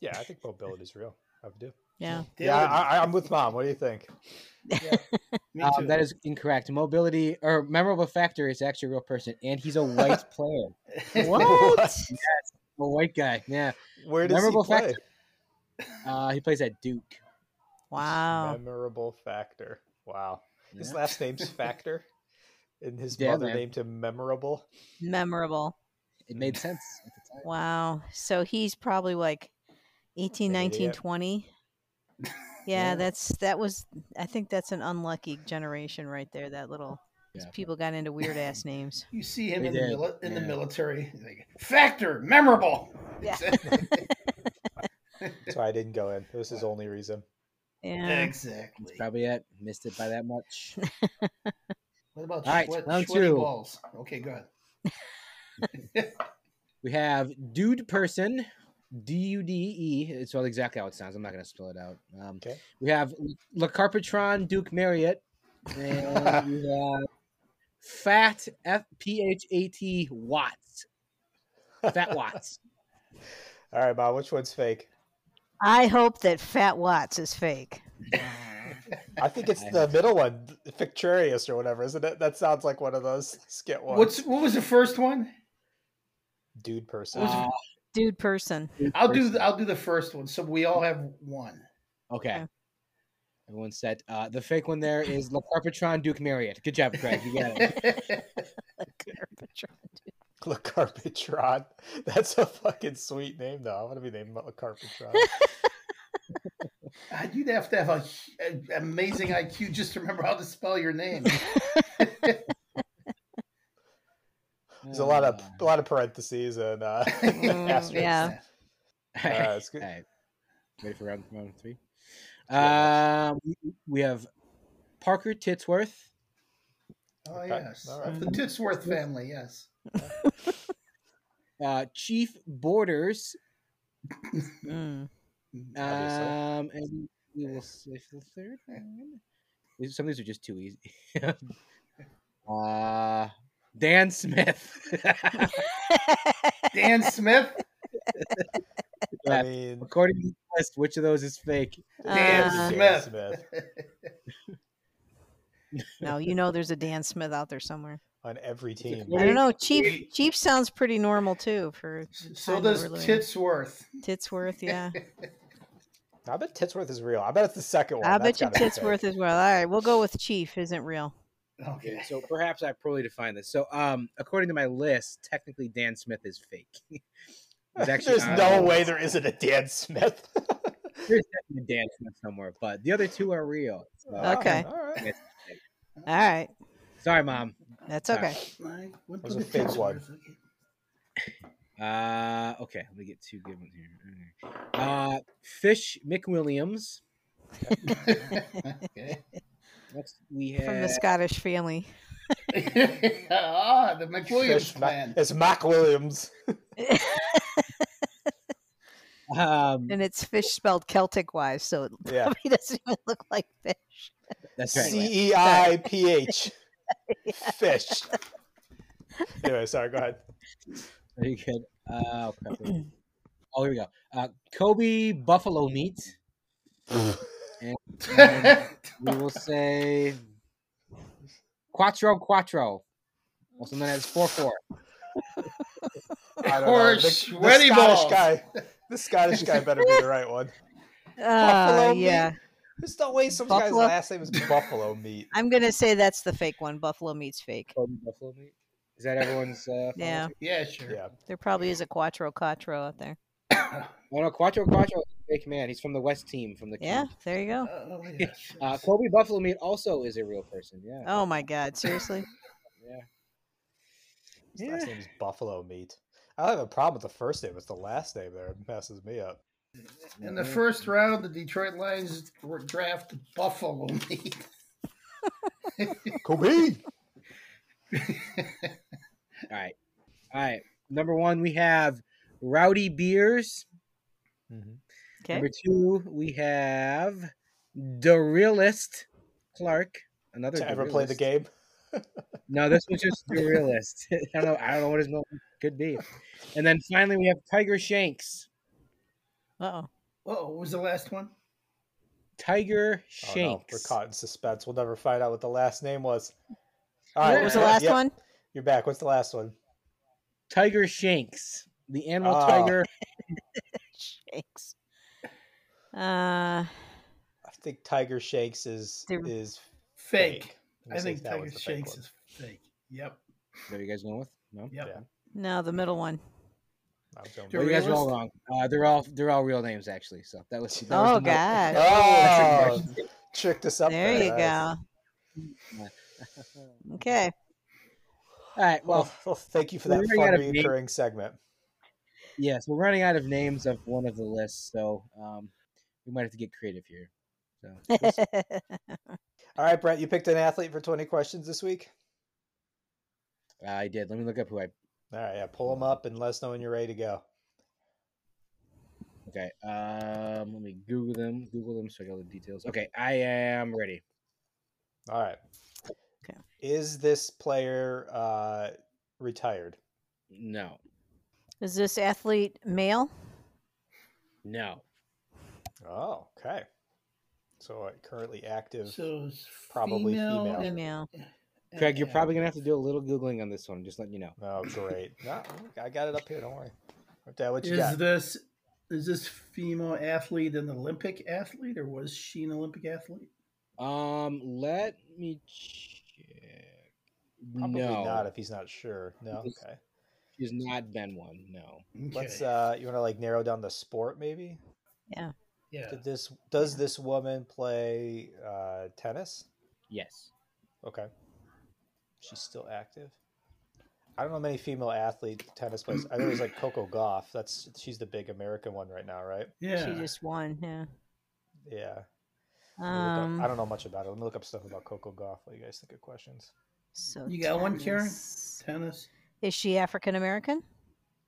Yeah, I think mobility is real. I do. Yeah. Yeah, I, I'm with mom. What do you think? Me Um, too. that is incorrect. Mobility or memorable factor is actually a real person, and he's a white player, What? Yes, a white guy. Yeah, Where does Memorable he play? factor. uh, he plays at Duke. Wow. Memorable factor. Wow. His Yeah. last name's Factor, and his Yeah, mother man. named him Memorable. Memorable. It made sense at the time. Wow. So he's probably like 18, 19, 20. Yeah, Yeah. that's that was I think that's an unlucky generation right there. That little Yeah. people got into weird ass names. you see him They in, the, mili- in the military. Like, Factor, memorable. Yeah. That's why I didn't go in. It was his only reason. Yeah. exactly. That's probably it. Missed it by that much. What about All right, sweat, round sweaty two. balls? Okay, go ahead. We have Dude Person, D U D E. It's spelled exactly how it sounds. I'm not going to spell it out. Um, Okay. We have Le Carpetron Duke Marriott. And we have Fat F P H A T Watts. Fat Watts. All right, Bob, Which one's fake? I hope that Fat Watts is fake. I think it's the middle one, Ficturious or whatever, isn't it? That sounds like one of those skit ones. What's what was the first one? dude person? Uh, Dude person. Dude I'll do the, I'll do the first one. So we all have one. Okay. Okay. Everyone said uh, the fake one there is Le Carpetron Duke Marriott. Good job, Craig. You got it. Le Carpetron. That's a fucking sweet name, though. I want to be named Le Carpetron. God, You'd have to have a, an amazing IQ just to remember how to spell your name. There's a lot of Uh, a lot of parentheses and uh, Mm, asterisks. yeah. All right. Uh, it's good. All right. Ready for round, round three? Um, we- we have Parker Titsworth. Oh Okay, yes, all right. the Titsworth family. Yes. Uh, Chief Borders. Mm. Obviously. Um, and we will say for the third one. Some of these are just too easy. uh, Dan Smith. Dan Smith. I mean, According to the list, which of those is fake? Dan Uh, Dan Smith. no, you know there's a Dan Smith out there somewhere. on every team. I don't know. Chief Chief sounds pretty normal too for the so does. Titsworth. Titsworth, yeah. I bet Titsworth is real. I bet it's the second one. I That's bet you gotta. Titsworth as well. All right, we'll go with Chief isn't real. Okay. So perhaps I poorly defined this. So, um, according to my list, technically Dan Smith is fake. There's actually There's no way there isn't a Dan Smith. There's definitely a Dan Smith somewhere, but the other two are real. So, Okay. All right. All right, sorry, mom. that's okay. I went Was a fake one. Uh, okay, let me get two good ones here. Uh, Fish McWilliams. okay. Next we have From the Scottish family. ah, the McWilliams Fish Ma- clan. it's Mac Williams. um, and it's fish spelled Celtic wise, so it Yeah. probably doesn't even look like fish. that's right. C E I P H. Fish. Anyway, sorry. Go ahead. Very good. Uh, oh, oh, here we go. Uh, Kobe Buffalo meat. And we will say Quattro Quattro, also known as four four. I don't Or know. The, the Scottish balls. guy. The Scottish guy better be the right one. Uh, Buffalo meat? yeah, There's no way some guy's Buffalo- last name is Buffalo Meat. I'm gonna say that's the fake one. Buffalo meat's fake. Buffalo meat. Is that everyone's? Uh, yeah. Yeah, sure. Yeah. There probably is a Quattro Quattro out there. oh no, Quattro Quattro is a fake man. He's from the West team from the. Yeah, there you go. Oh, yes, Uh, yes. Colby Buffalo Meat also is a real person. Yeah. Oh my God! Seriously? Yeah. His last name is Buffalo Meat. I don't have a problem with the first name. It's the last name there that messes me up. In the first round, the Detroit Lions draft Buffalo meat. Kobe. All right. All right. Number one, we have Rowdy Beers. Mm-hmm. Okay. Number two, we have the realist Clark. Another To ever play the game. No, this was just the realist. I don't know. I don't know what his name could be. And then finally, we have Tiger Shanks. Uh oh. Oh, what was the last one? Tiger Oh, no, Shanks. we're caught in suspense. We'll never find out what the last name was. All right, What was the last yeah, one? You're back. What's the last one? Tiger Shanks. The animal Oh. tiger. Shakes. Uh, I think Tiger Shakes is There- is Fake. fake. I'm I gonna say think Tiger was the fake is fake. Yep. What are you guys going with? No. Yep. Yeah. no, the middle one. I was Well, you guys are all wrong. Uh, they're all they're all real names actually. So that was. That Oh the mo- God! Oh, tricked us up. there you That's- go. Okay. All right. Well, Well, well, thank you for that fun out name- recurring segment. yes, we're running out of names of one of the lists, so um, we might have to get creative here. So we'll. All right, Brett, you picked an athlete for 20 questions this week. I did. Let me look up who I. All right, yeah, pull them up and let us know when you're ready to go. Okay. Um, let me Google them. Google them so I get all the details. Okay, I am ready. All right. Okay. Is this player uh, retired? No. Is this athlete male? No. Oh, okay. So uh, currently active. So it's Probably female. female. Female. Craig, you're probably gonna have to do a little googling on this one. Just letting you know. Oh, great. no, I got it up here. Don't worry. Okay, what you Is got? this is this female athlete an Olympic athlete or was she an Olympic athlete? Um, let me check. Probably no, not if he's not sure. No. This- Okay. she's not been one. No. Let's. Okay. uh You want to like narrow down the sport, maybe? Yeah. Yeah. Did this? Does this woman play uh tennis? Yes. Okay. She's still active. I don't know many female athlete tennis players. I know there's like Coco Gauff. That's she's the big American one right now, right? Yeah. She just won. Yeah. Yeah. Let me look up- Um. I don't know much about it. Let me look up stuff about Coco Gauff. What you guys think of questions? So You got one, Karen? tennis. Tennis. Is she African American?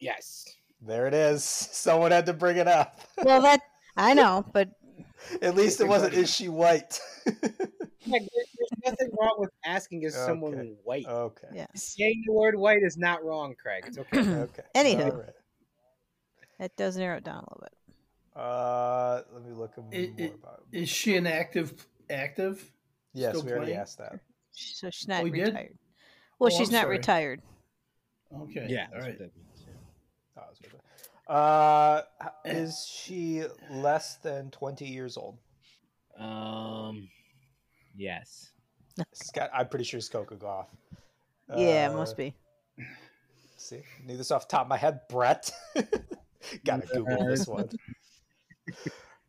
Yes. There it is. Someone had to bring it up. Well, that I know, but At least it wasn't. Is she white? Like, there- there's nothing wrong with asking is someone Okay. white. okay. yeah, Saying the word white is not wrong, Craig. It's okay. Okay. Anywho. All right. that does narrow it down a little bit. Uh, let me look more It- it- about. Is she an active active? Yes, still we already playing? asked that. So she's not we did? retired. Well, Oh, she's I'm not sorry. retired. Okay. yeah. All that's right. what that means, yeah. Oh, that's what it- Uh, is she less than twenty years old? Um. Yes. Scott, I'm pretty sure it's Coco Gauff. yeah, it Uh, must be. See, knew this off the top of my head, Brett. Gotta Google this one.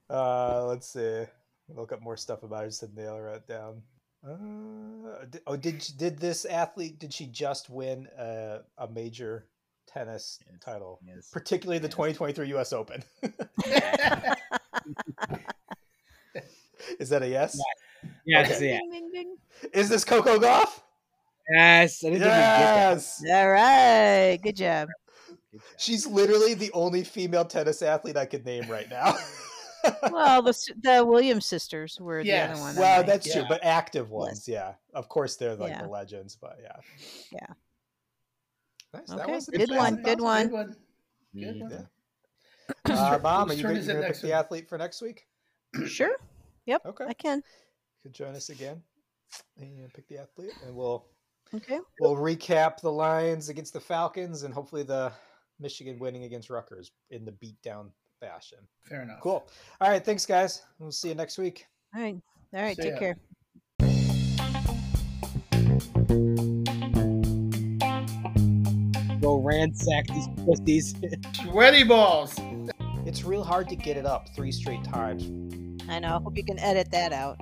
Uh, let's see. Look up more stuff about her just to nail her right down. Uh, di- oh, did did this athlete? Did she just win a, a major tennis Yes. title, Yes. particularly the Yes. 2023 U.S. Open? Is that a yes? Yes. Okay. Yeah. Is this Coco Gauff? Yes. I didn't think get that. Yes. All right, good job. Good job. She's literally the only female tennis athlete I could name right now. Well, the the Williams sisters were the other one. well, on my- that's true, Yeah. but active ones, yeah. Of course, they're like Yeah. the legends, but yeah. Yeah. Nice. Okay, wasn't good bad. one, good one. Good one. Good one. Uh, Mom, are you going to pick the athlete for next week? sure. Yep, Okay. I can. Could join us again and pick the athlete, and we'll Okay. we'll recap the Lions against the Falcons, and hopefully the Michigan winning against Rutgers in the beatdown fashion. Fair enough. Cool. All right, thanks, guys. We'll see you next week. All right. All right. See Take ya. care. Go ransack these pussies. Sweaty balls. It's real hard to get it up three straight times. I know. Hope you can edit that out.